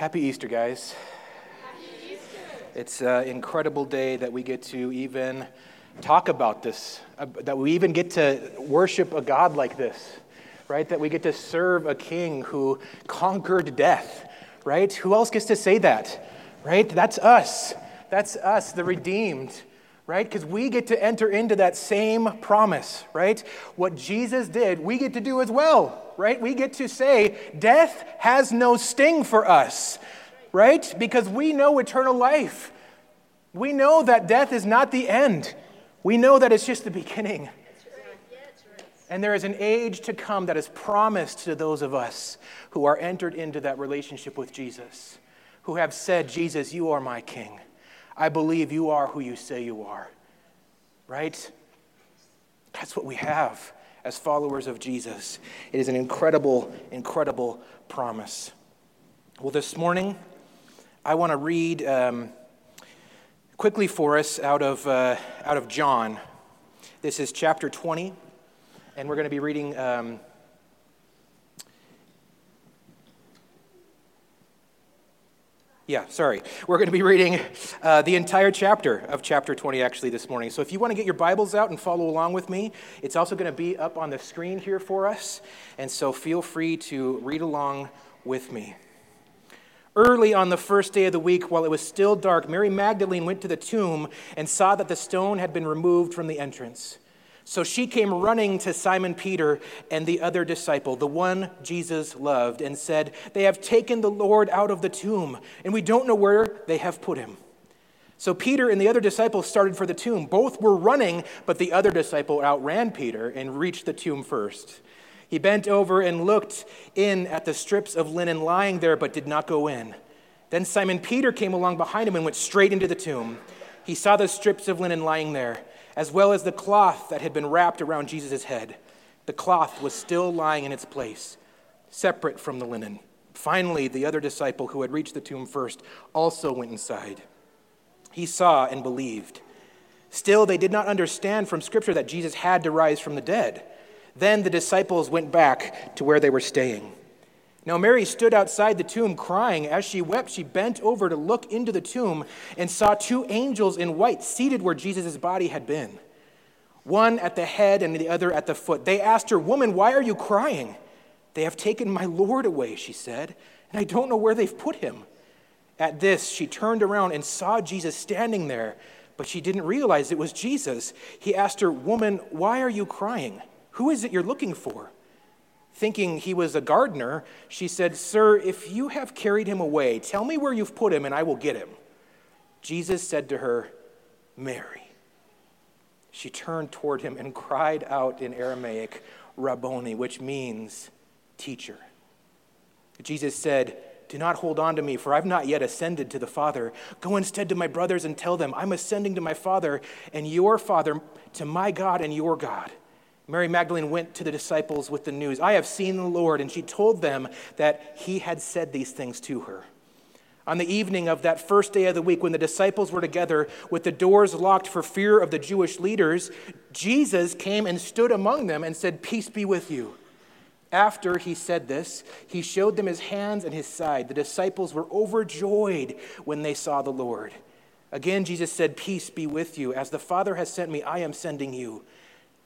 Happy Easter, guys. It's an incredible day that we get to even talk about this, that we even get to worship a God like this, right? That we get to serve a king who conquered death, right? Who else gets to say that, right? That's us. That's us, the redeemed, right? Because we get to enter into that same promise, right? What Jesus did, we get to do as well, right? We get to say, death has no sting for us, right? Because we know eternal life. We know that death is not the end. We know that it's just the beginning. And there is an age to come that is promised to those of us who are entered into that relationship with Jesus, who have said, Jesus, you are my king. I believe you are who you say you are. Right? That's what we have as followers of Jesus. It is an incredible, incredible promise. Well, this morning, I want to read um, quickly for us out of, uh, out of John. This is chapter 20, and we're going to be reading. Um, Yeah, sorry. We're going to be reading uh, the entire chapter of chapter 20 actually this morning. So if you want to get your Bibles out and follow along with me, it's also going to be up on the screen here for us. And so feel free to read along with me. Early on the first day of the week, while it was still dark, Mary Magdalene went to the tomb and saw that the stone had been removed from the entrance. So she came running to Simon Peter and the other disciple, the one Jesus loved, and said, They have taken the Lord out of the tomb, and we don't know where they have put him. So Peter and the other disciple started for the tomb. Both were running, but the other disciple outran Peter and reached the tomb first. He bent over and looked in at the strips of linen lying there, but did not go in. Then Simon Peter came along behind him and went straight into the tomb. He saw the strips of linen lying there as well as the cloth that had been wrapped around Jesus' head. The cloth was still lying in its place, separate from the linen. Finally, the other disciple who had reached the tomb first also went inside. He saw and believed. Still, they did not understand from Scripture that Jesus had to rise from the dead. Then the disciples went back to where they were staying. Now, Mary stood outside the tomb crying. As she wept, she bent over to look into the tomb and saw two angels in white seated where Jesus' body had been, one at the head and the other at the foot. They asked her, Woman, why are you crying? They have taken my Lord away, she said, and I don't know where they've put him. At this, she turned around and saw Jesus standing there, but she didn't realize it was Jesus. He asked her, Woman, why are you crying? Who is it you're looking for? Thinking he was a gardener, she said, Sir, if you have carried him away, tell me where you've put him and I will get him. Jesus said to her, Mary. She turned toward him and cried out in Aramaic, Rabboni, which means teacher. Jesus said, Do not hold on to me, for I've not yet ascended to the Father. Go instead to my brothers and tell them, I'm ascending to my Father and your Father, to my God and your God. Mary Magdalene went to the disciples with the news I have seen the Lord, and she told them that he had said these things to her. On the evening of that first day of the week, when the disciples were together with the doors locked for fear of the Jewish leaders, Jesus came and stood among them and said, Peace be with you. After he said this, he showed them his hands and his side. The disciples were overjoyed when they saw the Lord. Again, Jesus said, Peace be with you. As the Father has sent me, I am sending you.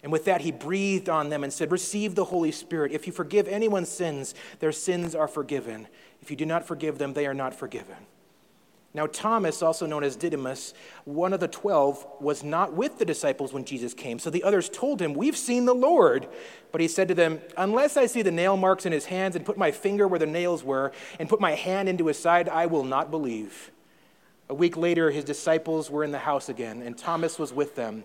And with that, he breathed on them and said, Receive the Holy Spirit. If you forgive anyone's sins, their sins are forgiven. If you do not forgive them, they are not forgiven. Now, Thomas, also known as Didymus, one of the twelve, was not with the disciples when Jesus came. So the others told him, We've seen the Lord. But he said to them, Unless I see the nail marks in his hands and put my finger where the nails were and put my hand into his side, I will not believe. A week later, his disciples were in the house again, and Thomas was with them.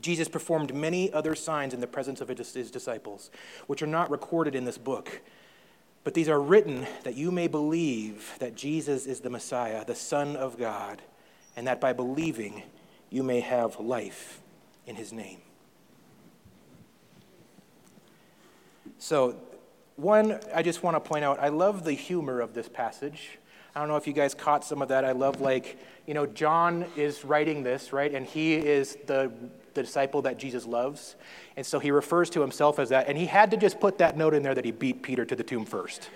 Jesus performed many other signs in the presence of his disciples, which are not recorded in this book. But these are written that you may believe that Jesus is the Messiah, the Son of God, and that by believing you may have life in his name. So, one, I just want to point out, I love the humor of this passage. I don't know if you guys caught some of that. I love, like, you know, John is writing this, right? And he is the, the disciple that Jesus loves. And so he refers to himself as that. And he had to just put that note in there that he beat Peter to the tomb first,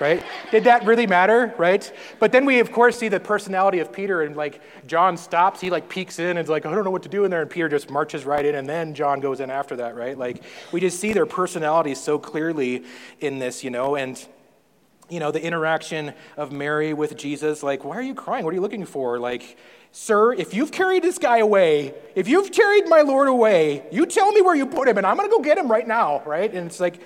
right? Did that really matter, right? But then we, of course, see the personality of Peter. And like John stops, he like peeks in and is like, I don't know what to do in there. And Peter just marches right in. And then John goes in after that, right? Like we just see their personalities so clearly in this, you know. And you know, the interaction of Mary with Jesus, like, why are you crying? What are you looking for? Like, Sir, if you've carried this guy away, if you've carried my Lord away, you tell me where you put him, and I'm going to go get him right now, right? And it's like,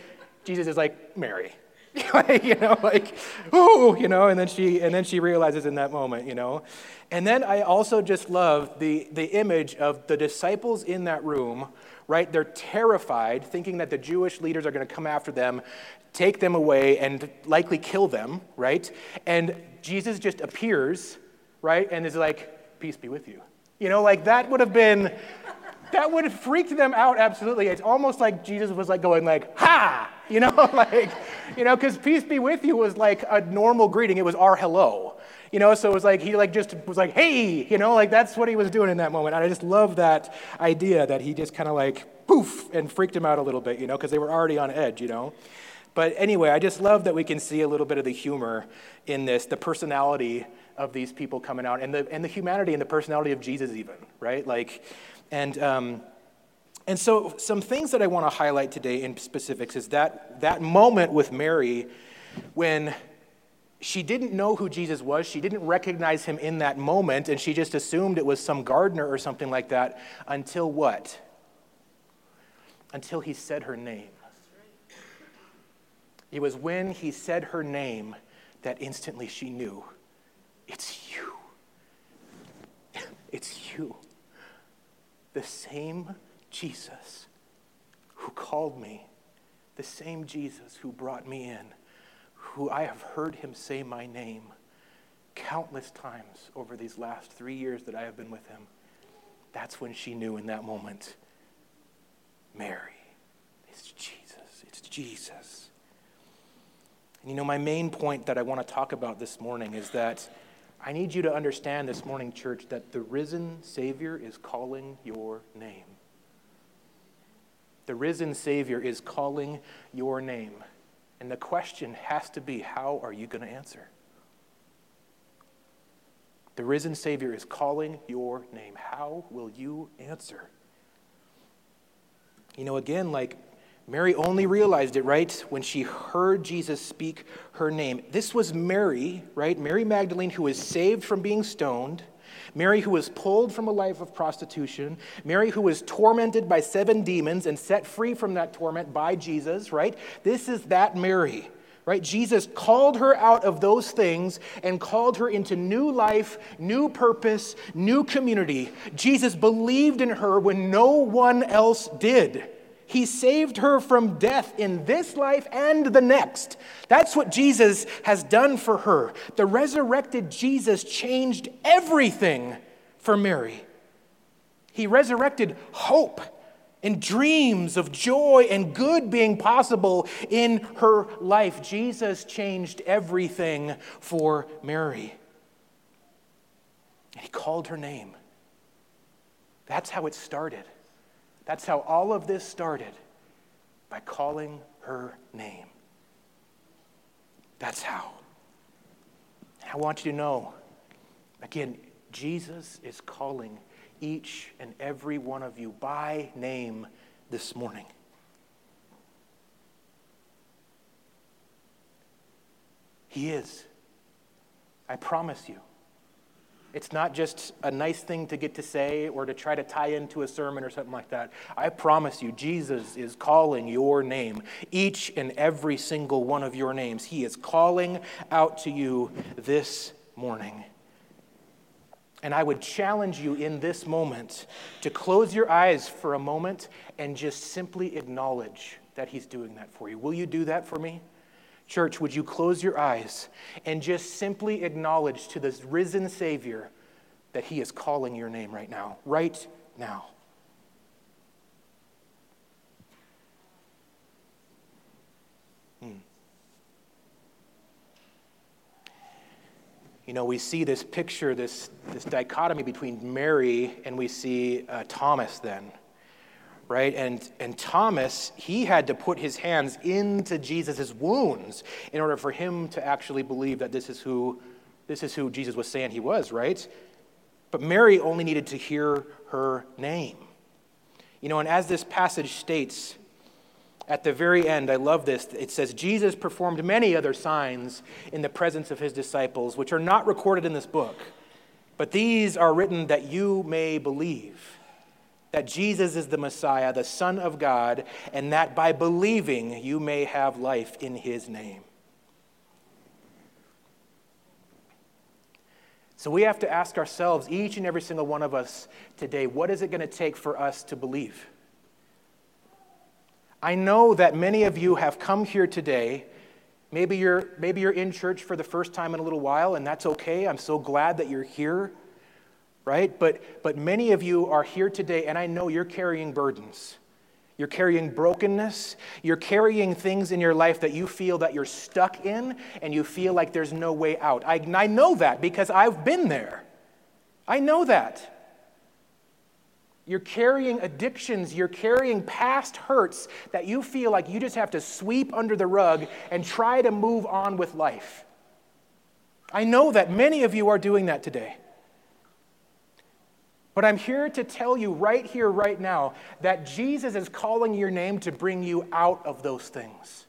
Jesus is like, Mary. you know, like, ooh, you know, and then she and then she realizes in that moment, you know. And then I also just love the the image of the disciples in that room, right? They're terrified, thinking that the Jewish leaders are going to come after them, take them away, and likely kill them, right? And Jesus just appears, right, and is like, peace be with you. You know, like that would have been, that would have freaked them out absolutely. It's almost like Jesus was like going like, ha, you know, like, you know, because peace be with you was like a normal greeting. It was our hello, you know, so it was like, he like just was like, hey, you know, like that's what he was doing in that moment. And I just love that idea that he just kind of like poof and freaked him out a little bit, you know, because they were already on edge, you know. But anyway, I just love that we can see a little bit of the humor in this, the personality of these people coming out, and the, and the humanity and the personality of Jesus, even, right? Like, and, um, and so, some things that I want to highlight today in specifics is that, that moment with Mary when she didn't know who Jesus was. She didn't recognize him in that moment, and she just assumed it was some gardener or something like that until what? Until he said her name. It was when he said her name that instantly she knew it's you. It's you. The same Jesus who called me, the same Jesus who brought me in, who I have heard him say my name countless times over these last three years that I have been with him. That's when she knew in that moment Mary, it's Jesus. It's Jesus. And you know, my main point that I want to talk about this morning is that I need you to understand this morning, church, that the risen Savior is calling your name. The risen Savior is calling your name. And the question has to be how are you going to answer? The risen Savior is calling your name. How will you answer? You know, again, like Mary only realized it, right, when she heard Jesus speak her name. This was Mary, right? Mary Magdalene, who was saved from being stoned. Mary, who was pulled from a life of prostitution. Mary, who was tormented by seven demons and set free from that torment by Jesus, right? This is that Mary, right? Jesus called her out of those things and called her into new life, new purpose, new community. Jesus believed in her when no one else did. He saved her from death in this life and the next. That's what Jesus has done for her. The resurrected Jesus changed everything for Mary. He resurrected hope and dreams of joy and good being possible in her life. Jesus changed everything for Mary. and He called her name. That's how it started. That's how all of this started by calling her name. That's how. I want you to know again, Jesus is calling each and every one of you by name this morning. He is. I promise you. It's not just a nice thing to get to say or to try to tie into a sermon or something like that. I promise you, Jesus is calling your name, each and every single one of your names. He is calling out to you this morning. And I would challenge you in this moment to close your eyes for a moment and just simply acknowledge that He's doing that for you. Will you do that for me? Church, would you close your eyes and just simply acknowledge to this risen Savior that He is calling your name right now, right now. Hmm. You know, we see this picture, this, this dichotomy between Mary and we see uh, Thomas then, right? And, and Thomas, he had to put his hands into Jesus' wounds in order for him to actually believe that this is who, this is who Jesus was saying he was, right? But Mary only needed to hear her name. You know, and as this passage states, at the very end, I love this. It says, Jesus performed many other signs in the presence of his disciples, which are not recorded in this book, but these are written that you may believe that Jesus is the Messiah, the Son of God, and that by believing you may have life in his name. So we have to ask ourselves, each and every single one of us today, what is it going to take for us to believe? I know that many of you have come here today. Maybe you're, maybe you're in church for the first time in a little while, and that's okay. I'm so glad that you're here, right? But, but many of you are here today, and I know you're carrying burdens. You're carrying brokenness. You're carrying things in your life that you feel that you're stuck in and you feel like there's no way out. I, I know that because I've been there. I know that. You're carrying addictions, you're carrying past hurts that you feel like you just have to sweep under the rug and try to move on with life. I know that many of you are doing that today. But I'm here to tell you right here, right now, that Jesus is calling your name to bring you out of those things.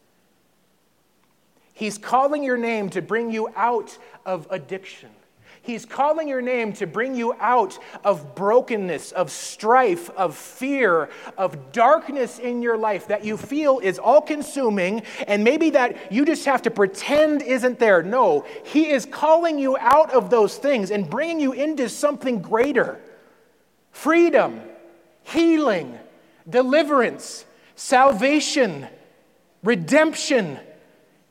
He's calling your name to bring you out of addiction. He's calling your name to bring you out of brokenness, of strife, of fear, of darkness in your life that you feel is all consuming and maybe that you just have to pretend isn't there. No, He is calling you out of those things and bringing you into something greater freedom, healing, deliverance, salvation, redemption.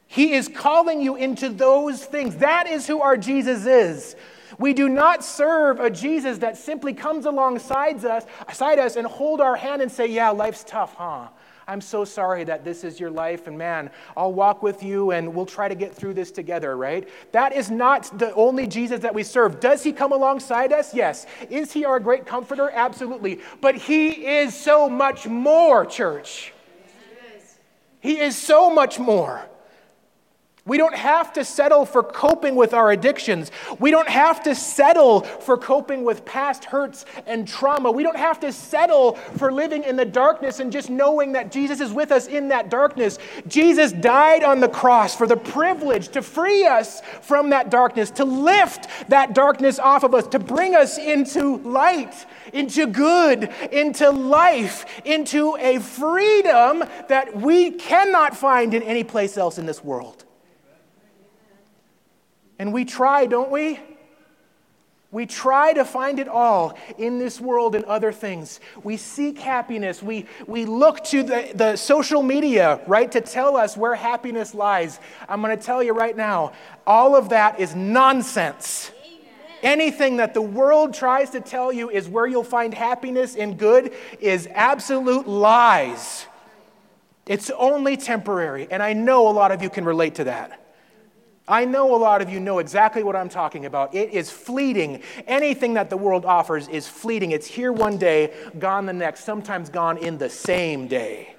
He is calling you into those things. That is who our Jesus is. We do not serve a Jesus that simply comes alongside us, us and hold our hand and say, "Yeah, life's tough, huh?" I'm so sorry that this is your life, and man, I'll walk with you and we'll try to get through this together, right? That is not the only Jesus that we serve. Does he come alongside us? Yes. Is he our great comforter? Absolutely. But he is so much more, church. He is so much more. We don't have to settle for coping with our addictions. We don't have to settle for coping with past hurts and trauma. We don't have to settle for living in the darkness and just knowing that Jesus is with us in that darkness. Jesus died on the cross for the privilege to free us from that darkness, to lift that darkness off of us, to bring us into light, into good, into life, into a freedom that we cannot find in any place else in this world. And we try, don't we? We try to find it all in this world and other things. We seek happiness. We, we look to the, the social media, right, to tell us where happiness lies. I'm going to tell you right now all of that is nonsense. Anything that the world tries to tell you is where you'll find happiness and good is absolute lies. It's only temporary. And I know a lot of you can relate to that. I know a lot of you know exactly what I'm talking about. It is fleeting. Anything that the world offers is fleeting. It's here one day, gone the next, sometimes gone in the same day.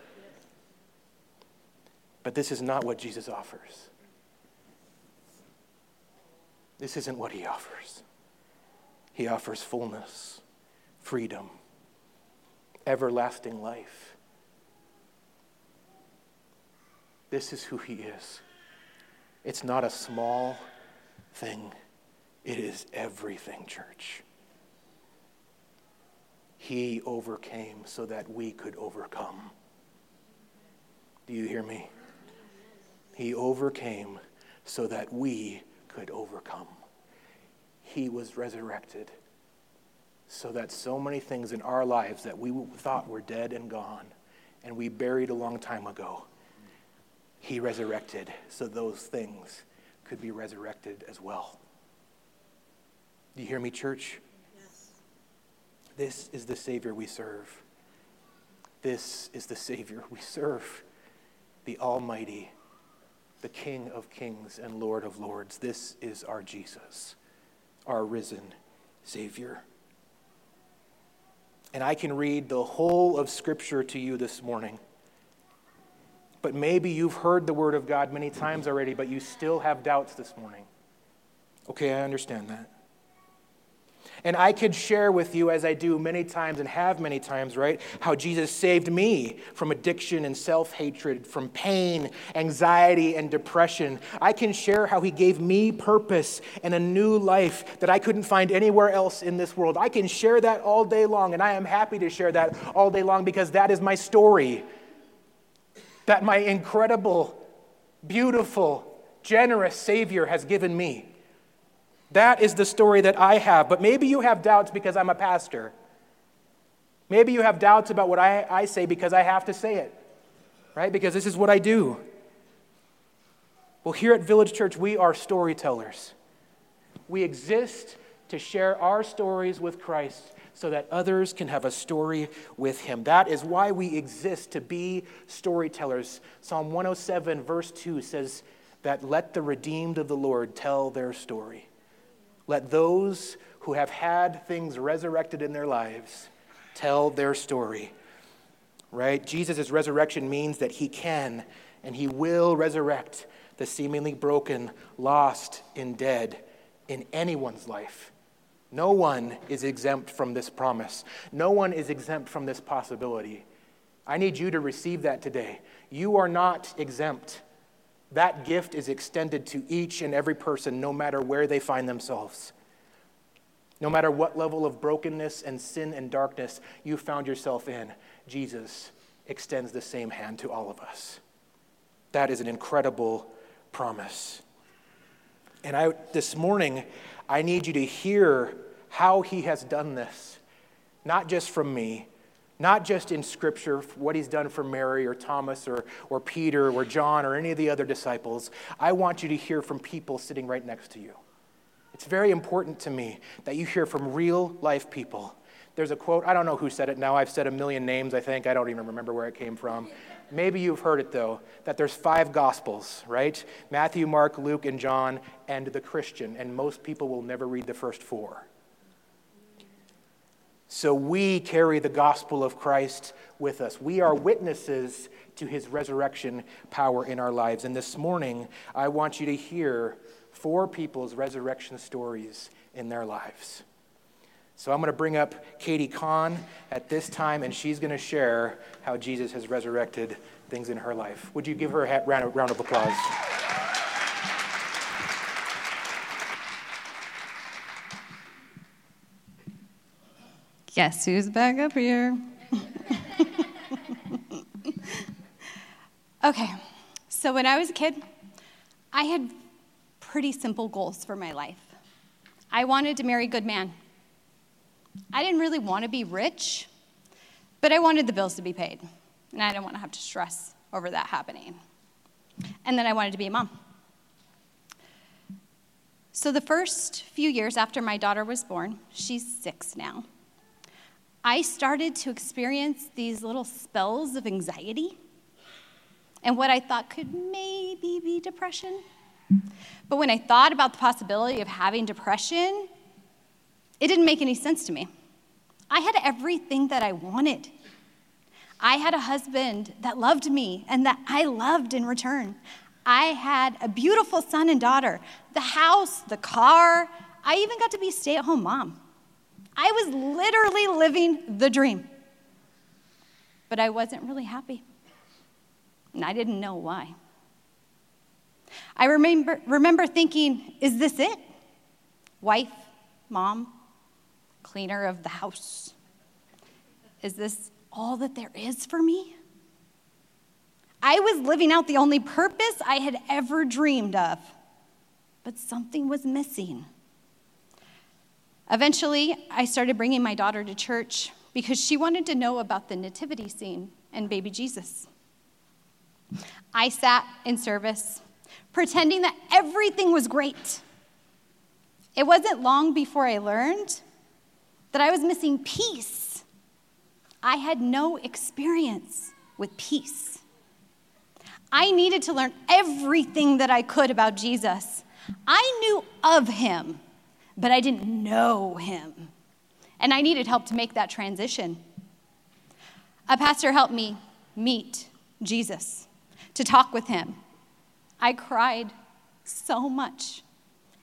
But this is not what Jesus offers. This isn't what he offers. He offers fullness, freedom, everlasting life. This is who he is. It's not a small thing, it is everything, church. He overcame so that we could overcome. Do you hear me? He overcame so that we could overcome. He was resurrected so that so many things in our lives that we thought were dead and gone and we buried a long time ago he resurrected so those things could be resurrected as well. Do you hear me, church? This is the Savior we serve. This is the Savior we serve, the Almighty, the King of kings and Lord of lords. This is our Jesus, our risen Savior. And I can read the whole of Scripture to you this morning. But maybe you've heard the Word of God many times already, but you still have doubts this morning. Okay, I understand that. And I could share with you, as I do many times and have many times, right, how Jesus saved me from addiction and self hatred, from pain, anxiety, and depression. I can share how he gave me purpose and a new life that I couldn't find anywhere else in this world. I can share that all day long, and I am happy to share that all day long because that is my story. That my incredible, beautiful, generous Savior has given me. That is the story that I have. But maybe you have doubts because I'm a pastor. Maybe you have doubts about what I, I say because I have to say it, right? Because this is what I do. Well, here at Village Church, we are storytellers. We exist to share our stories with Christ so that others can have a story with him. That is why we exist, to be storytellers. Psalm 107, verse 2 says that let the redeemed of the Lord tell their story. Let those who have had things resurrected in their lives tell their story. Right? Jesus' resurrection means that he can and he will resurrect the seemingly broken, lost, and dead in anyone's life. No one is exempt from this promise. No one is exempt from this possibility. I need you to receive that today. You are not exempt. That gift is extended to each and every person, no matter where they find themselves. No matter what level of brokenness and sin and darkness you found yourself in, Jesus extends the same hand to all of us. That is an incredible promise. And I, this morning, I need you to hear how he has done this, not just from me, not just in Scripture, what he's done for Mary or Thomas or, or Peter or John or any of the other disciples. I want you to hear from people sitting right next to you. It's very important to me that you hear from real life people. There's a quote, I don't know who said it now. I've said a million names, I think. I don't even remember where it came from. Maybe you've heard it though, that there's five gospels, right? Matthew, Mark, Luke, and John, and the Christian. And most people will never read the first four. So we carry the gospel of Christ with us. We are witnesses to his resurrection power in our lives. And this morning, I want you to hear four people's resurrection stories in their lives. So I'm going to bring up Katie Kahn at this time, and she's going to share how Jesus has resurrected things in her life. Would you give her a round of applause? Guess who's back up here? okay, so when I was a kid, I had pretty simple goals for my life. I wanted to marry a good man. I didn't really want to be rich, but I wanted the bills to be paid, and I didn't want to have to stress over that happening. And then I wanted to be a mom. So, the first few years after my daughter was born, she's six now, I started to experience these little spells of anxiety and what I thought could maybe be depression. But when I thought about the possibility of having depression, it didn't make any sense to me. I had everything that I wanted. I had a husband that loved me and that I loved in return. I had a beautiful son and daughter, the house, the car. I even got to be stay at home mom. I was literally living the dream. But I wasn't really happy. And I didn't know why. I remember, remember thinking, is this it? Wife, mom, cleaner of the house. Is this all that there is for me? I was living out the only purpose I had ever dreamed of, but something was missing. Eventually, I started bringing my daughter to church because she wanted to know about the nativity scene and baby Jesus. I sat in service, pretending that everything was great. It wasn't long before I learned that I was missing peace. I had no experience with peace. I needed to learn everything that I could about Jesus. I knew of him, but I didn't know him. And I needed help to make that transition. A pastor helped me meet Jesus, to talk with him. I cried so much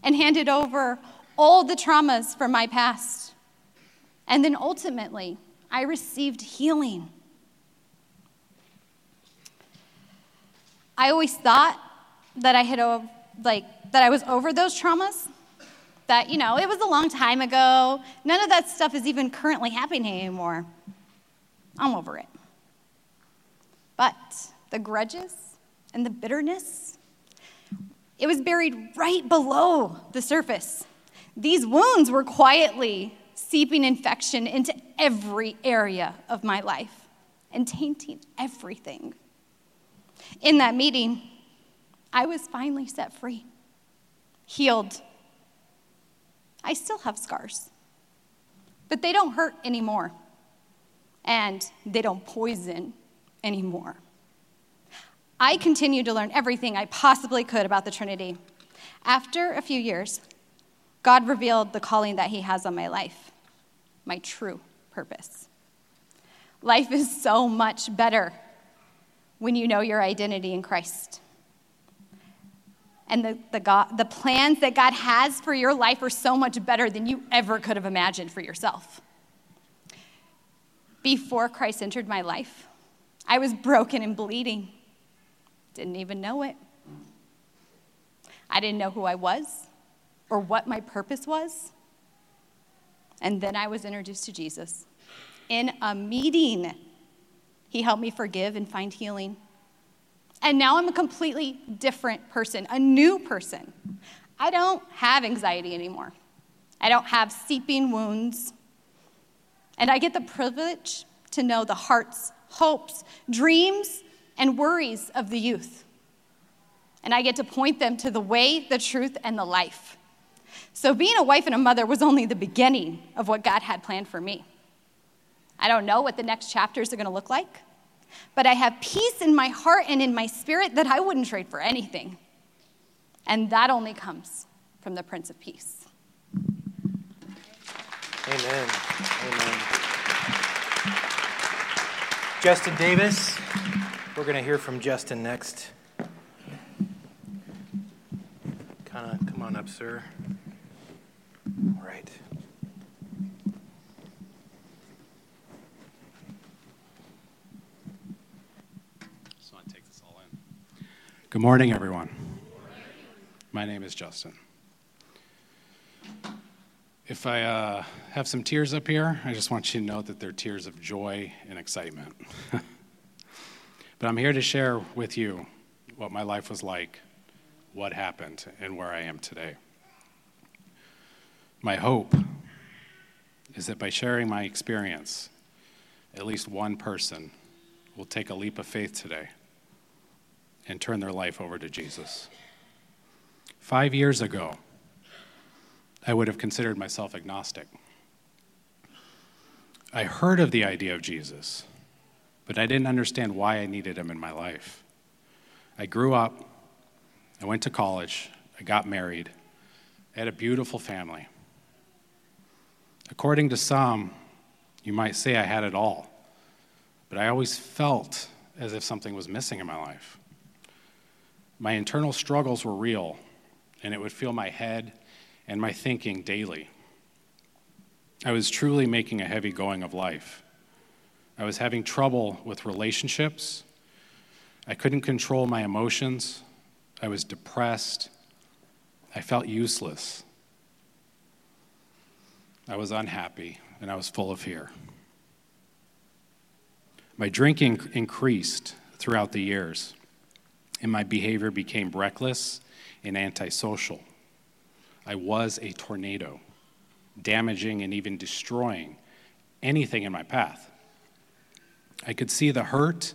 and handed over all the traumas from my past. And then ultimately, I received healing. I always thought that I had like that I was over those traumas. That, you know, it was a long time ago. None of that stuff is even currently happening anymore. I'm over it. But the grudges and the bitterness, it was buried right below the surface. These wounds were quietly seeping infection into every area of my life and tainting everything. In that meeting, I was finally set free, healed. I still have scars, but they don't hurt anymore, and they don't poison anymore. I continued to learn everything I possibly could about the Trinity. After a few years, God revealed the calling that He has on my life, my true purpose. Life is so much better when you know your identity in Christ. And the, the, God, the plans that God has for your life are so much better than you ever could have imagined for yourself. Before Christ entered my life, I was broken and bleeding. Didn't even know it. I didn't know who I was or what my purpose was. And then I was introduced to Jesus in a meeting he helped me forgive and find healing. And now I'm a completely different person, a new person. I don't have anxiety anymore. I don't have seeping wounds. And I get the privilege to know the hearts, hopes, dreams, and worries of the youth. And I get to point them to the way, the truth, and the life. So being a wife and a mother was only the beginning of what God had planned for me. I don't know what the next chapters are going to look like, but I have peace in my heart and in my spirit that I wouldn't trade for anything. And that only comes from the Prince of Peace. Amen. Amen. Justin Davis, we're going to hear from Justin next. Kind of come on up, sir. All right. Good morning, everyone. My name is Justin. If I uh, have some tears up here, I just want you to know that they're tears of joy and excitement. but I'm here to share with you what my life was like, what happened, and where I am today. My hope is that by sharing my experience, at least one person will take a leap of faith today and turn their life over to Jesus. Five years ago, I would have considered myself agnostic. I heard of the idea of Jesus, but I didn't understand why I needed him in my life. I grew up, I went to college, I got married, I had a beautiful family. According to some, you might say I had it all, but I always felt as if something was missing in my life. My internal struggles were real, and it would fill my head and my thinking daily. I was truly making a heavy going of life. I was having trouble with relationships. I couldn't control my emotions. I was depressed. I felt useless. I was unhappy, and I was full of fear. My drinking increased throughout the years and my behavior became reckless and antisocial. I was a tornado, damaging and even destroying anything in my path. I could see the hurt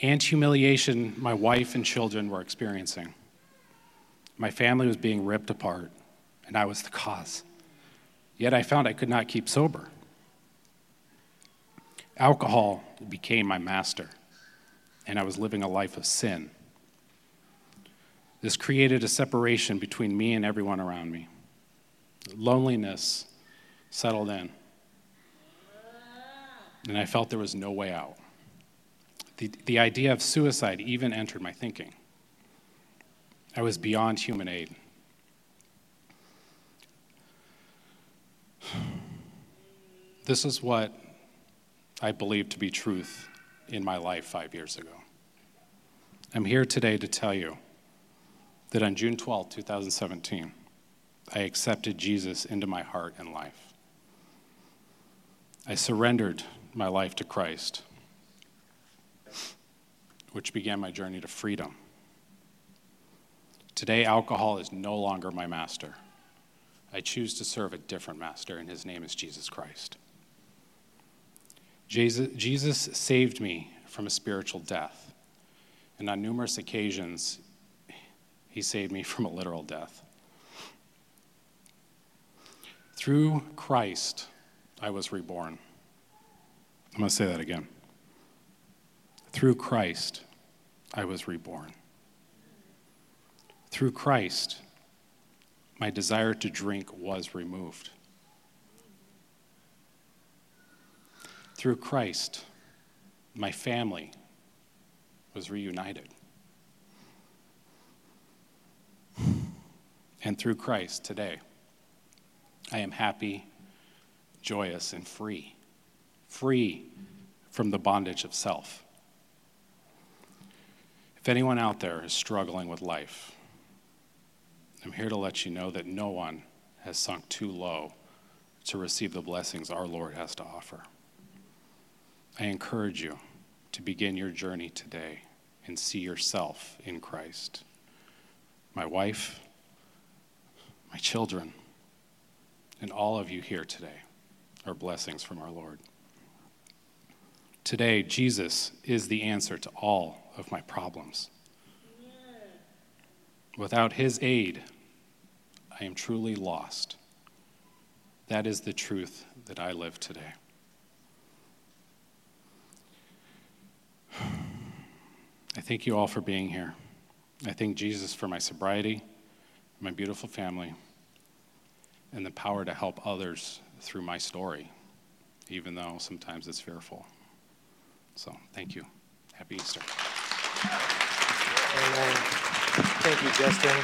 and humiliation my wife and children were experiencing. My family was being ripped apart, and I was the cause. Yet I found I could not keep sober. Alcohol became my master, and I was living a life of sin. This created a separation between me and everyone around me. Loneliness settled in, and I felt there was no way out. The, the idea of suicide even entered my thinking. I was beyond human aid. This is what I believed to be truth in my life five years ago. I'm here today to tell you that on June 12, 2017, I accepted Jesus into my heart and life. I surrendered my life to Christ, which began my journey to freedom. Today, alcohol is no longer my master. I choose to serve a different master, and his name is Jesus Christ. Jesus, Jesus saved me from a spiritual death, and on numerous occasions, he saved me from a literal death. Through Christ, I was reborn. I'm going to say that again. Through Christ, I was reborn. Through Christ, my desire to drink was removed. Through Christ, my family was reunited. And through Christ today, I am happy, joyous, and free. Free from the bondage of self. If anyone out there is struggling with life, I'm here to let you know that no one has sunk too low to receive the blessings our Lord has to offer. I encourage you to begin your journey today and see yourself in Christ. My wife, my children, and all of you here today are blessings from our Lord. Today, Jesus is the answer to all of my problems. Without his aid, I am truly lost. That is the truth that I live today. I thank you all for being here. I thank Jesus for my sobriety, my beautiful family, and the power to help others through my story, even though sometimes it's fearful. So, thank you. Happy Easter. Amen. Thank you, Justin.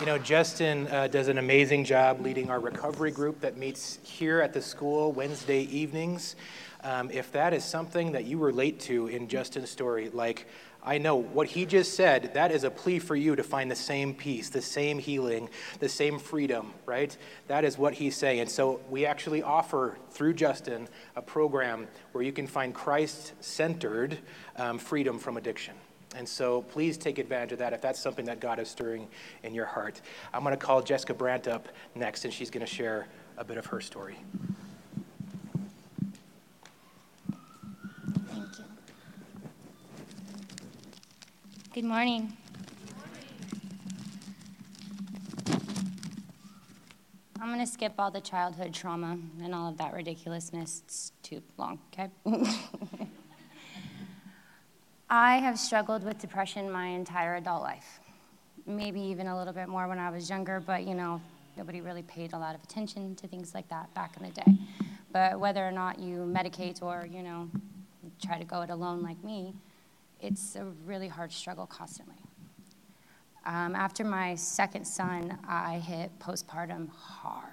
You know, Justin uh, does an amazing job leading our recovery group that meets here at the school Wednesday evenings. Um, if that is something that you relate to in Justin's story, like I know what he just said, that is a plea for you to find the same peace, the same healing, the same freedom, right? That is what he's saying. And so we actually offer through Justin a program where you can find Christ centered um, freedom from addiction. And so please take advantage of that if that's something that God is stirring in your heart. I'm going to call Jessica Brandt up next, and she's going to share a bit of her story. Good morning. I'm going to skip all the childhood trauma and all of that ridiculousness. It's too long, okay? I have struggled with depression my entire adult life. Maybe even a little bit more when I was younger, but you know, nobody really paid a lot of attention to things like that back in the day. But whether or not you medicate or, you know, try to go it alone like me, it's a really hard struggle constantly. Um, after my second son, I hit postpartum hard,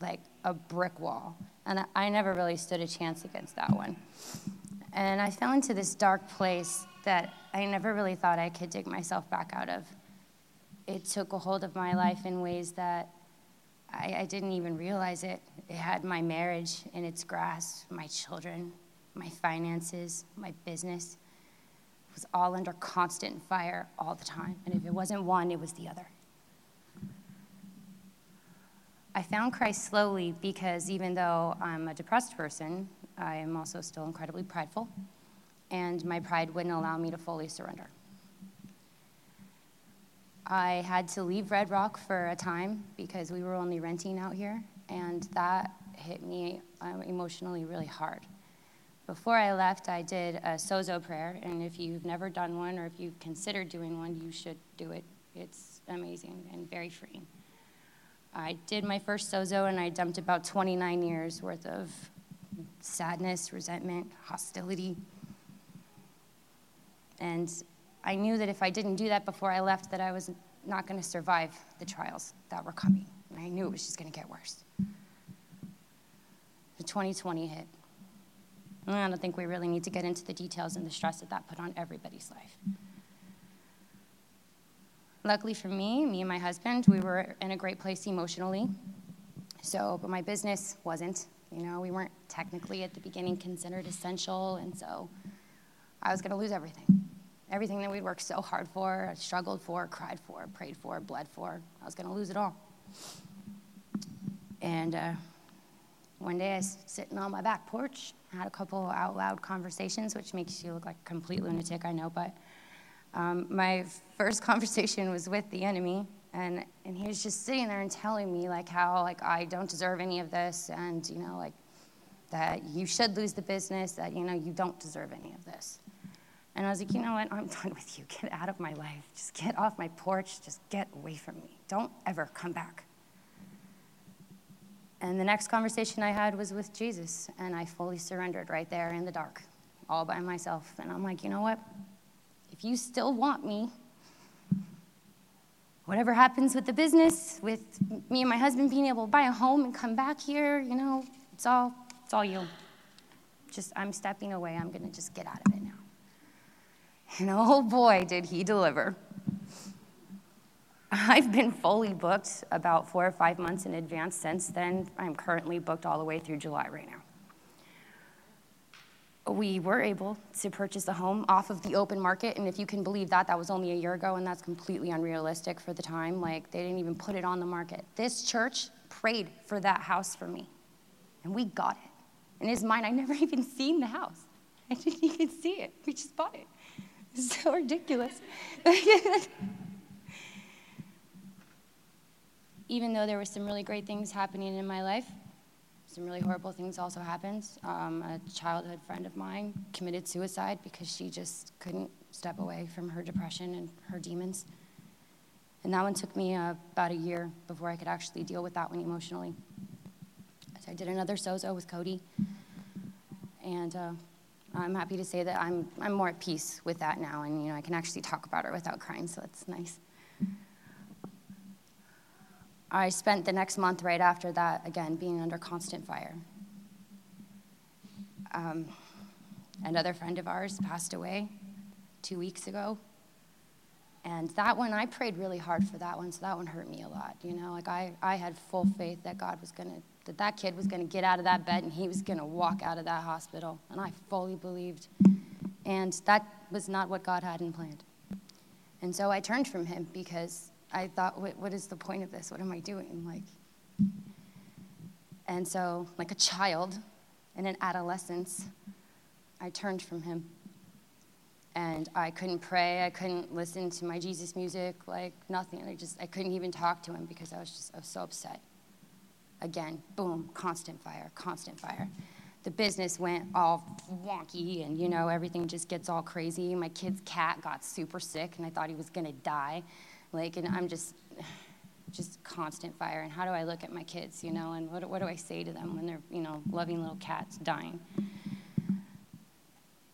like a brick wall. And I never really stood a chance against that one. And I fell into this dark place that I never really thought I could dig myself back out of. It took a hold of my life in ways that I, I didn't even realize it. It had my marriage in its grasp, my children, my finances, my business was all under constant fire all the time. And if it wasn't one, it was the other. I found Christ slowly because even though I'm a depressed person, I am also still incredibly prideful, and my pride wouldn't allow me to fully surrender. I had to leave Red Rock for a time because we were only renting out here, and that hit me um, emotionally really hard. Before I left, I did a sozo prayer, and if you've never done one or if you've considered doing one, you should do it. It's amazing and very freeing. I did my first sozo, and I dumped about 29 years worth of sadness, resentment, hostility. And I knew that if I didn't do that before I left, that I was not going to survive the trials that were coming. And I knew it was just going to get worse. The 2020 hit. I don't think we really need to get into the details and the stress that that put on everybody's life. Luckily for me, me and my husband, we were in a great place emotionally. So, but my business wasn't. You know, we weren't technically at the beginning considered essential, and so I was going to lose everything. Everything that we'd worked so hard for, struggled for, cried for, prayed for, bled for, I was going to lose it all. And uh, one day I was sitting on my back porch, had a couple out loud conversations, which makes you look like a complete lunatic, I know, but um, my first conversation was with the enemy, and, and he was just sitting there and telling me like how like I don't deserve any of this, and you know like that you should lose the business, that you know you don't deserve any of this. And I was like, you know what? I'm done with you. Get out of my life. Just get off my porch. Just get away from me. Don't ever come back. And the next conversation I had was with Jesus, and I fully surrendered right there in the dark, all by myself. And I'm like, you know what? If you still want me, whatever happens with the business, with me and my husband being able to buy a home and come back here, you know, it's all, it's all you. Just, I'm stepping away. I'm going to just get out of it now. And oh boy, did he deliver. I've been fully booked about four or five months in advance since then. I'm currently booked all the way through July right now. We were able to purchase a home off of the open market, and if you can believe that, that was only a year ago, and that's completely unrealistic for the time. Like, they didn't even put it on the market. This church prayed for that house for me, and we got it. In his mind, I never even seen the house. I didn't even see it. We just bought it. It's so ridiculous. Even though there were some really great things happening in my life, some really horrible things also happened. Um, a childhood friend of mine committed suicide because she just couldn't step away from her depression and her demons. And that one took me uh, about a year before I could actually deal with that one emotionally. So I did another sozo with Cody. And uh, I'm happy to say that I'm, I'm more at peace with that now, and you know, I can actually talk about her without crying, so that's nice. I spent the next month right after that, again, being under constant fire. Um, another friend of ours passed away two weeks ago. And that one, I prayed really hard for that one, so that one hurt me a lot. You know, like I, I had full faith that God was going to that that kid was going to get out of that bed and he was going to walk out of that hospital. And I fully believed. And that was not what God had in planned. And so I turned from him because I thought, what, what is the point of this? What am I doing? Like, and so, like a child in an adolescence, I turned from him. And I couldn't pray. I couldn't listen to my Jesus music, like nothing. I just, I couldn't even talk to him because I was just, I was so upset. Again, boom, constant fire, constant fire. The business went all wonky and, you know, everything just gets all crazy. My kid's cat got super sick and I thought he was to die. Like, and I'm just, just constant fire. And how do I look at my kids, you know, and what, what do I say to them when they're, you know, loving little cats dying?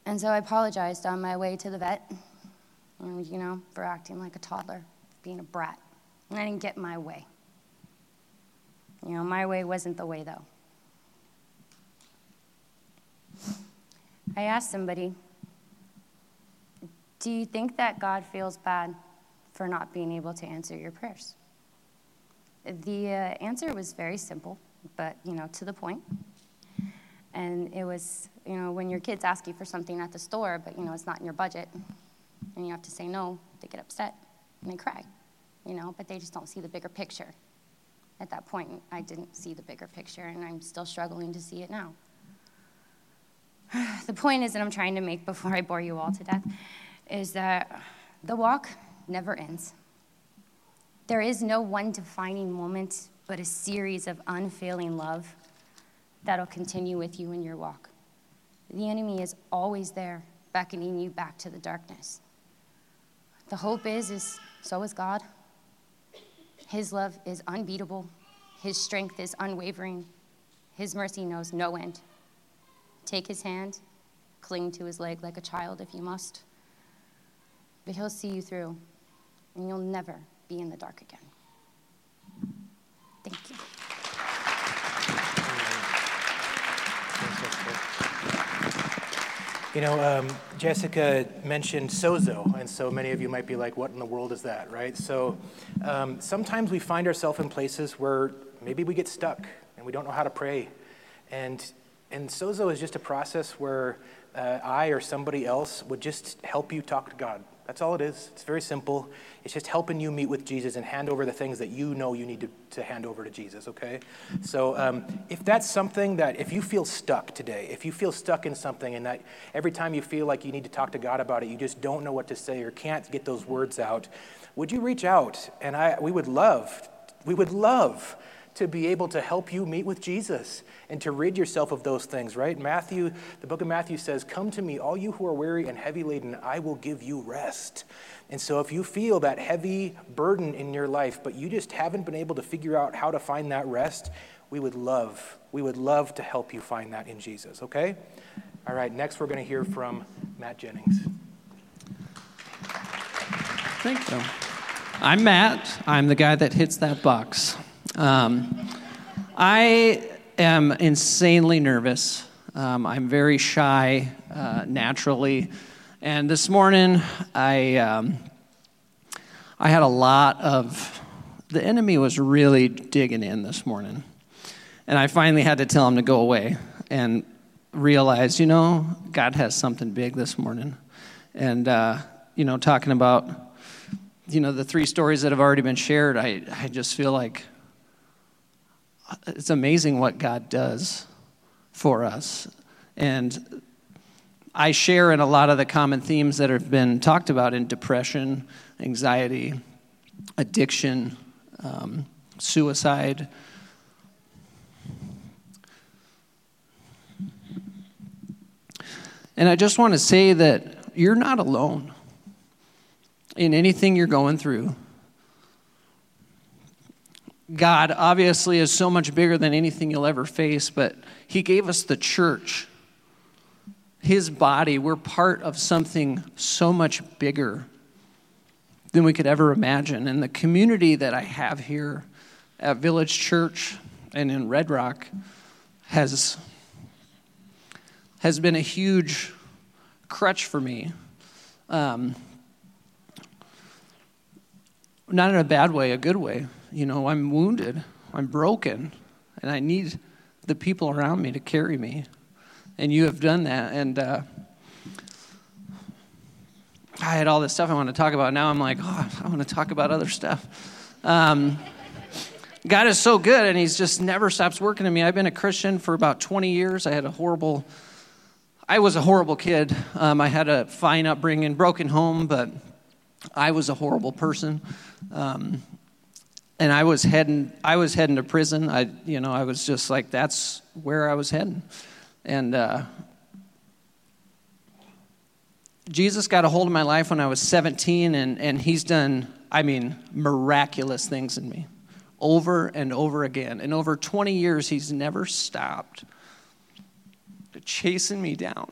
And so I apologized on my way to the vet, you know, for acting like a toddler, being a brat. And I didn't get my way. You know, my way wasn't the way, though. I asked somebody, Do you think that God feels bad for not being able to answer your prayers? The uh, answer was very simple, but, you know, to the point. And it was, you know, when your kids ask you for something at the store, but, you know, it's not in your budget, and you have to say no, they get upset and they cry, you know, but they just don't see the bigger picture at that point, I didn't see the bigger picture, and I'm still struggling to see it now. the point is that I'm trying to make before I bore you all to death is that the walk never ends. There is no one defining moment, but a series of unfailing love that'll continue with you in your walk. The enemy is always there, beckoning you back to the darkness. The hope is, is so is God. His love is unbeatable. His strength is unwavering. His mercy knows no end. Take his hand, cling to his leg like a child if you must. But he'll see you through, and you'll never be in the dark again. Thank you. You know, um, Jessica mentioned sozo, and so many of you might be like, what in the world is that, right? So um, sometimes we find ourselves in places where maybe we get stuck and we don't know how to pray. And, and sozo is just a process where uh, I or somebody else would just help you talk to God. That's all it is. It's very simple. It's just helping you meet with Jesus and hand over the things that you know you need to, to hand over to Jesus, okay? So um, if that's something that, if you feel stuck today, if you feel stuck in something and that every time you feel like you need to talk to God about it, you just don't know what to say or can't get those words out, would you reach out? And I, we would love, we would love to be able to help you meet with Jesus and to rid yourself of those things, right? Matthew, the book of Matthew says, Come to me, all you who are weary and heavy laden, I will give you rest. And so if you feel that heavy burden in your life, but you just haven't been able to figure out how to find that rest, we would love, we would love to help you find that in Jesus, okay? All right, next we're going to hear from Matt Jennings. Thank you. I'm Matt. I'm the guy that hits that box. Um, I am insanely nervous. Um, I'm very shy uh, naturally. And this morning, I, um, I had a lot of, the enemy was really digging in this morning. And I finally had to tell him to go away and realize, you know, God has something big this morning. And, uh, you know, talking about, you know, the three stories that have already been shared, I, I just feel like it's amazing what God does for us. And I share in a lot of the common themes that have been talked about in depression, anxiety, addiction, um, suicide. And I just want to say that you're not alone in anything you're going through. God obviously is so much bigger than anything you'll ever face, but He gave us the church, His body. We're part of something so much bigger than we could ever imagine. And the community that I have here at Village Church and in Red Rock has, has been a huge crutch for me. Um, not in a bad way, a good way you know, I'm wounded, I'm broken, and I need the people around me to carry me. And you have done that. And uh, I had all this stuff I want to talk about. Now I'm like, oh, I want to talk about other stuff. Um, God is so good, and He's just never stops working in me. I've been a Christian for about 20 years. I had a horrible, I was a horrible kid. Um, I had a fine upbringing, broken home, but I was a horrible person. Um, and I was heading I was heading to prison. I you know I was just like that's where I was heading, and uh, Jesus got a hold of my life when I was 17, and and He's done I mean miraculous things in me, over and over again. And over 20 years, He's never stopped chasing me down.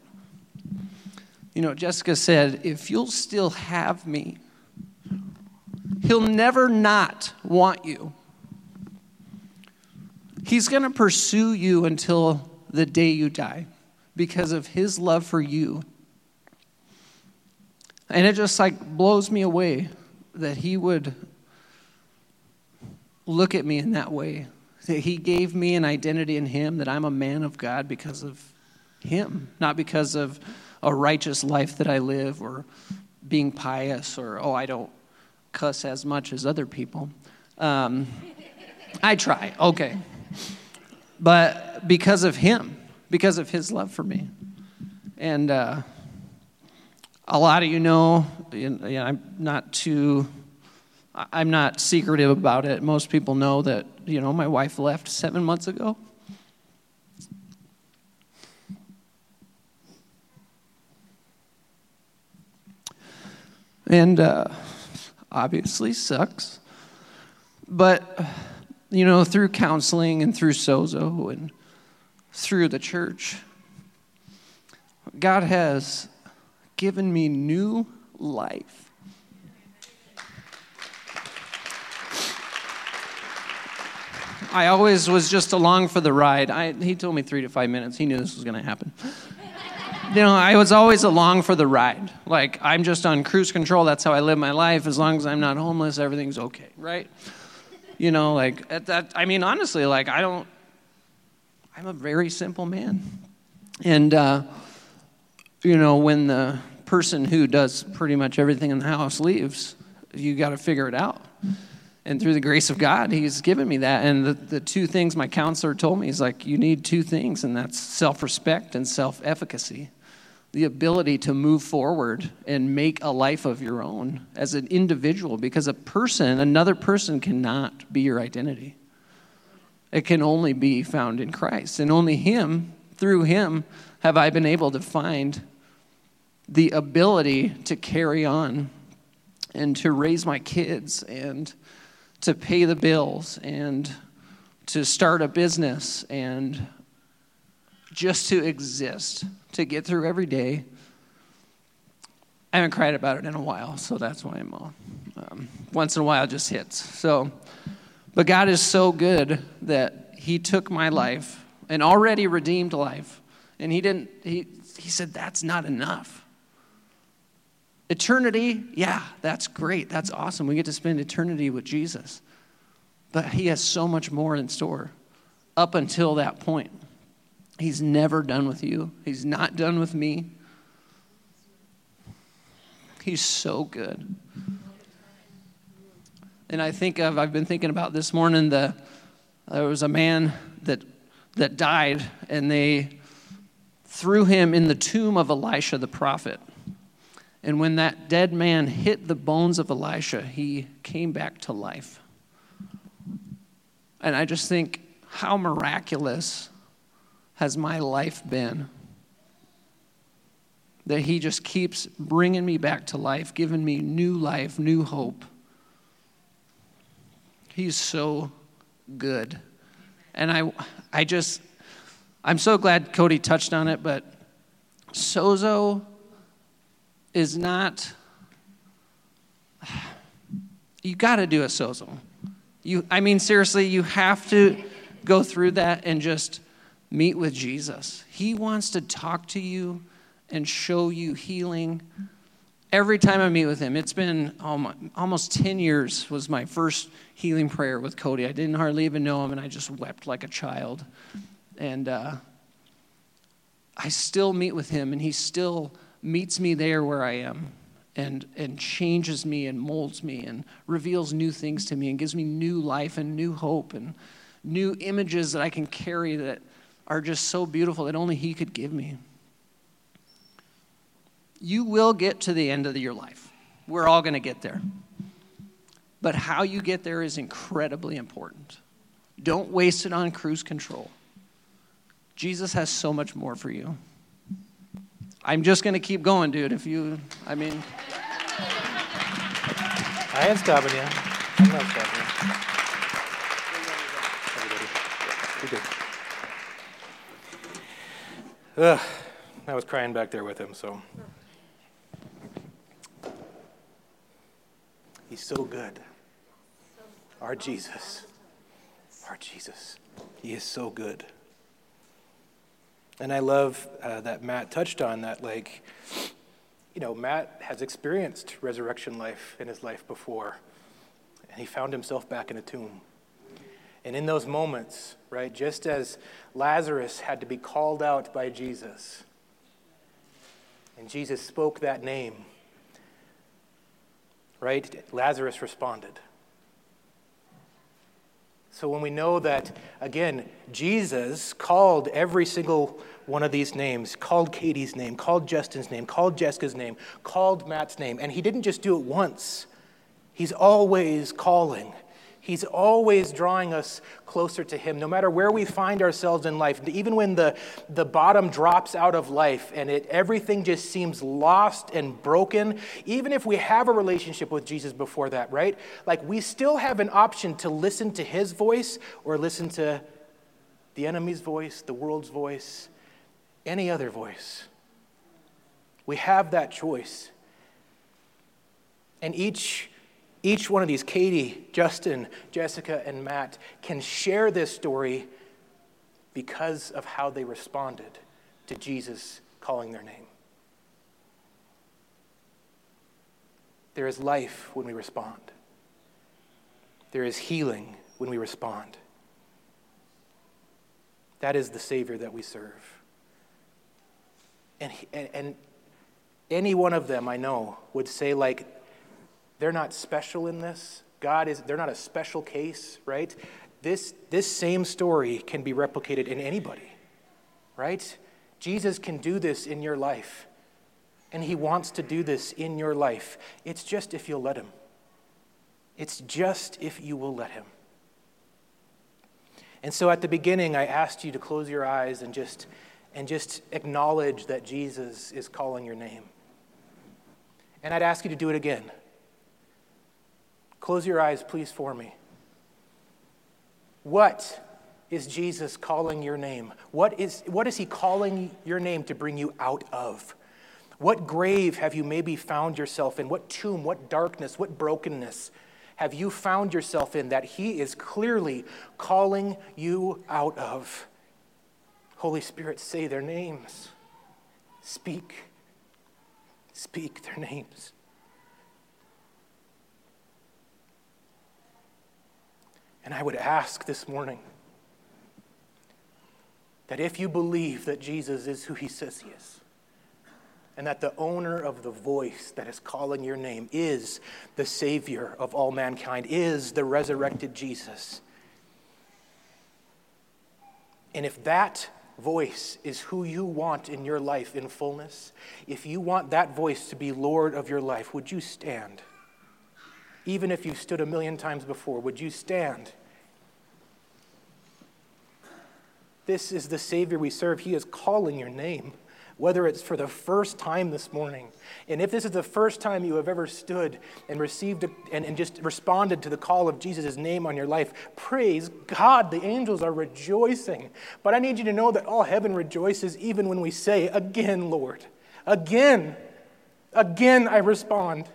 You know, Jessica said, if you'll still have me, He'll never not want you. He's going to pursue you until the day you die because of his love for you. And it just like blows me away that he would look at me in that way. That he gave me an identity in him, that I'm a man of God because of him, not because of a righteous life that I live or being pious or, oh, I don't cuss as much as other people. Um, I try, okay. But because of him, because of his love for me. And uh, a lot of you know, you know, I'm not too I'm not secretive about it. Most people know that, you know, my wife left seven months ago. And uh, obviously sucks. But, you know, through counseling and through Sozo and through the church, God has given me new life. I always was just along for the ride. I, he told me three to five minutes. He knew this was going to happen. You know, I was always along for the ride. Like, I'm just on cruise control. That's how I live my life. As long as I'm not homeless, everything's okay, right? You know, like, at that, I mean, honestly, like, I don't, I'm a very simple man. And, uh, you know, when the person who does pretty much everything in the house leaves, you got to figure it out. And through the grace of God, He's given me that. And the, the two things my counselor told me is like, you need two things, and that's self respect and self efficacy. The ability to move forward and make a life of your own as an individual, because a person, another person, cannot be your identity. It can only be found in Christ. And only Him, through Him, have I been able to find the ability to carry on and to raise my kids and to pay the bills and to start a business and just to exist, to get through every day. I haven't cried about it in a while, so that's why I'm all, um, once in a while just hits. So, but God is so good that He took my life, an already redeemed life, and He didn't, He, he said, that's not enough. Eternity, yeah, that's great. That's awesome. We get to spend eternity with Jesus. But He has so much more in store up until that point. He's never done with you, He's not done with me. He's so good. And I think of, I've been thinking about this morning, the, there was a man that, that died, and they threw him in the tomb of Elisha the prophet. And when that dead man hit the bones of Elisha, he came back to life. And I just think, how miraculous has my life been? That he just keeps bringing me back to life, giving me new life, new hope. He's so good. And I, I just, I'm so glad Cody touched on it, but Sozo is not, you got to do a sozo. You, I mean, seriously, you have to go through that and just meet with Jesus. He wants to talk to you and show you healing. Every time I meet with him, it's been almost 10 years was my first healing prayer with Cody. I didn't hardly even know him, and I just wept like a child. And uh, I still meet with him, and he still meets me there where I am and, and changes me and molds me and reveals new things to me and gives me new life and new hope and new images that I can carry that are just so beautiful that only He could give me. You will get to the end of your life. We're all going to get there. But how you get there is incredibly important. Don't waste it on cruise control. Jesus has so much more for you. I'm just going to keep going, dude. If you, I mean. I ain't stopping you. I'm not stopping you. You're good. Ugh, I was crying back there with him, so. He's so good. Our Jesus. Our Jesus. He is so good. And I love uh, that Matt touched on that, like, you know, Matt has experienced resurrection life in his life before, and he found himself back in a tomb. And in those moments, right, just as Lazarus had to be called out by Jesus, and Jesus spoke that name, right, Lazarus responded. So when we know that, again, Jesus called every single one of these names, called Katie's name, called Justin's name, called Jessica's name, called Matt's name, and he didn't just do it once, He's always calling. He's always drawing us closer to Him, no matter where we find ourselves in life. Even when the, the bottom drops out of life and it, everything just seems lost and broken, even if we have a relationship with Jesus before that, right? Like we still have an option to listen to His voice or listen to the enemy's voice, the world's voice, any other voice. We have that choice. And each each one of these, Katie, Justin, Jessica, and Matt, can share this story because of how they responded to Jesus calling their name. There is life when we respond, there is healing when we respond. That is the Savior that we serve. And, and, and any one of them I know would say, like, they're not special in this. God is, they're not a special case, right? This, this same story can be replicated in anybody, right? Jesus can do this in your life, and he wants to do this in your life. It's just if you'll let him. It's just if you will let him. And so at the beginning, I asked you to close your eyes and just, and just acknowledge that Jesus is calling your name. And I'd ask you to do it again. Close your eyes, please, for me. What is Jesus calling your name? What is, what is he calling your name to bring you out of? What grave have you maybe found yourself in? What tomb, what darkness, what brokenness have you found yourself in that he is clearly calling you out of? Holy Spirit, say their names. Speak. Speak their names. And I would ask this morning that if you believe that Jesus is who he says he is, and that the owner of the voice that is calling your name is the Savior of all mankind, is the resurrected Jesus. And if that voice is who you want in your life in fullness, if you want that voice to be Lord of your life, would you stand? Even if you stood a million times before, would you stand? This is the Savior we serve. He is calling your name, whether it's for the first time this morning. And if this is the first time you have ever stood and received a, and, and just responded to the call of Jesus' name on your life, praise God. The angels are rejoicing. But I need you to know that all heaven rejoices even when we say, Again, Lord. Again. Again, I respond.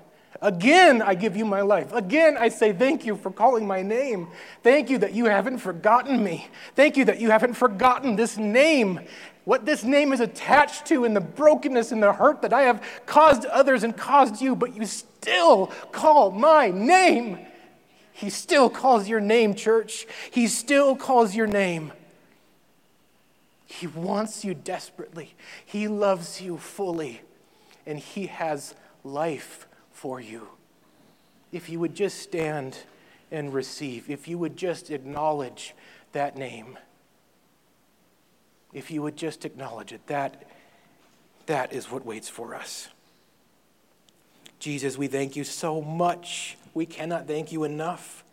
Again, I give you my life. Again, I say thank you for calling my name. Thank you that you haven't forgotten me. Thank you that you haven't forgotten this name. What this name is attached to, and the brokenness and the hurt that I have caused others and caused you, but you still call my name. He still calls your name, church. He still calls your name. He wants you desperately. He loves you fully, and He has life for you. If you would just stand and receive, if you would just acknowledge that name, if you would just acknowledge it, that, that is what waits for us. Jesus, we thank you so much. We cannot thank you enough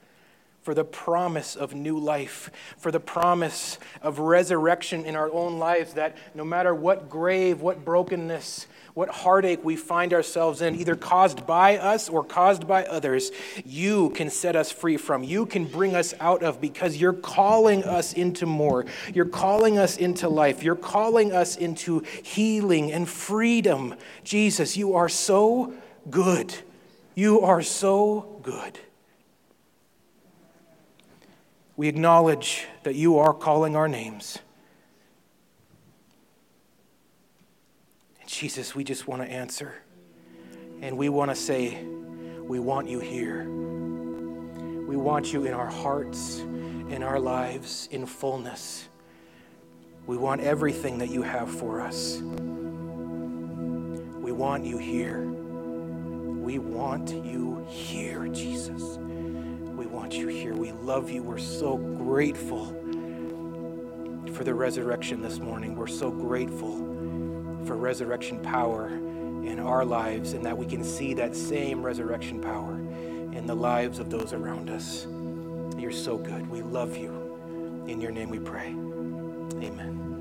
for the promise of new life, for the promise of resurrection in our own lives, that no matter what grave, what brokenness, what heartache we find ourselves in, either caused by us or caused by others, you can set us free from. You can bring us out of because you're calling us into more. You're calling us into life. You're calling us into healing and freedom. Jesus, you are so good. You are so good. We acknowledge that you are calling our names. And Jesus, we just want to answer. And we want to say, we want you here. We want you in our hearts, in our lives, in fullness. We want everything that you have for us. We want you here. We want you here, Jesus want you here. We love you. We're so grateful for the resurrection this morning. We're so grateful for resurrection power in our lives and that we can see that same resurrection power in the lives of those around us. You're so good. We love you. In your name we pray. Amen.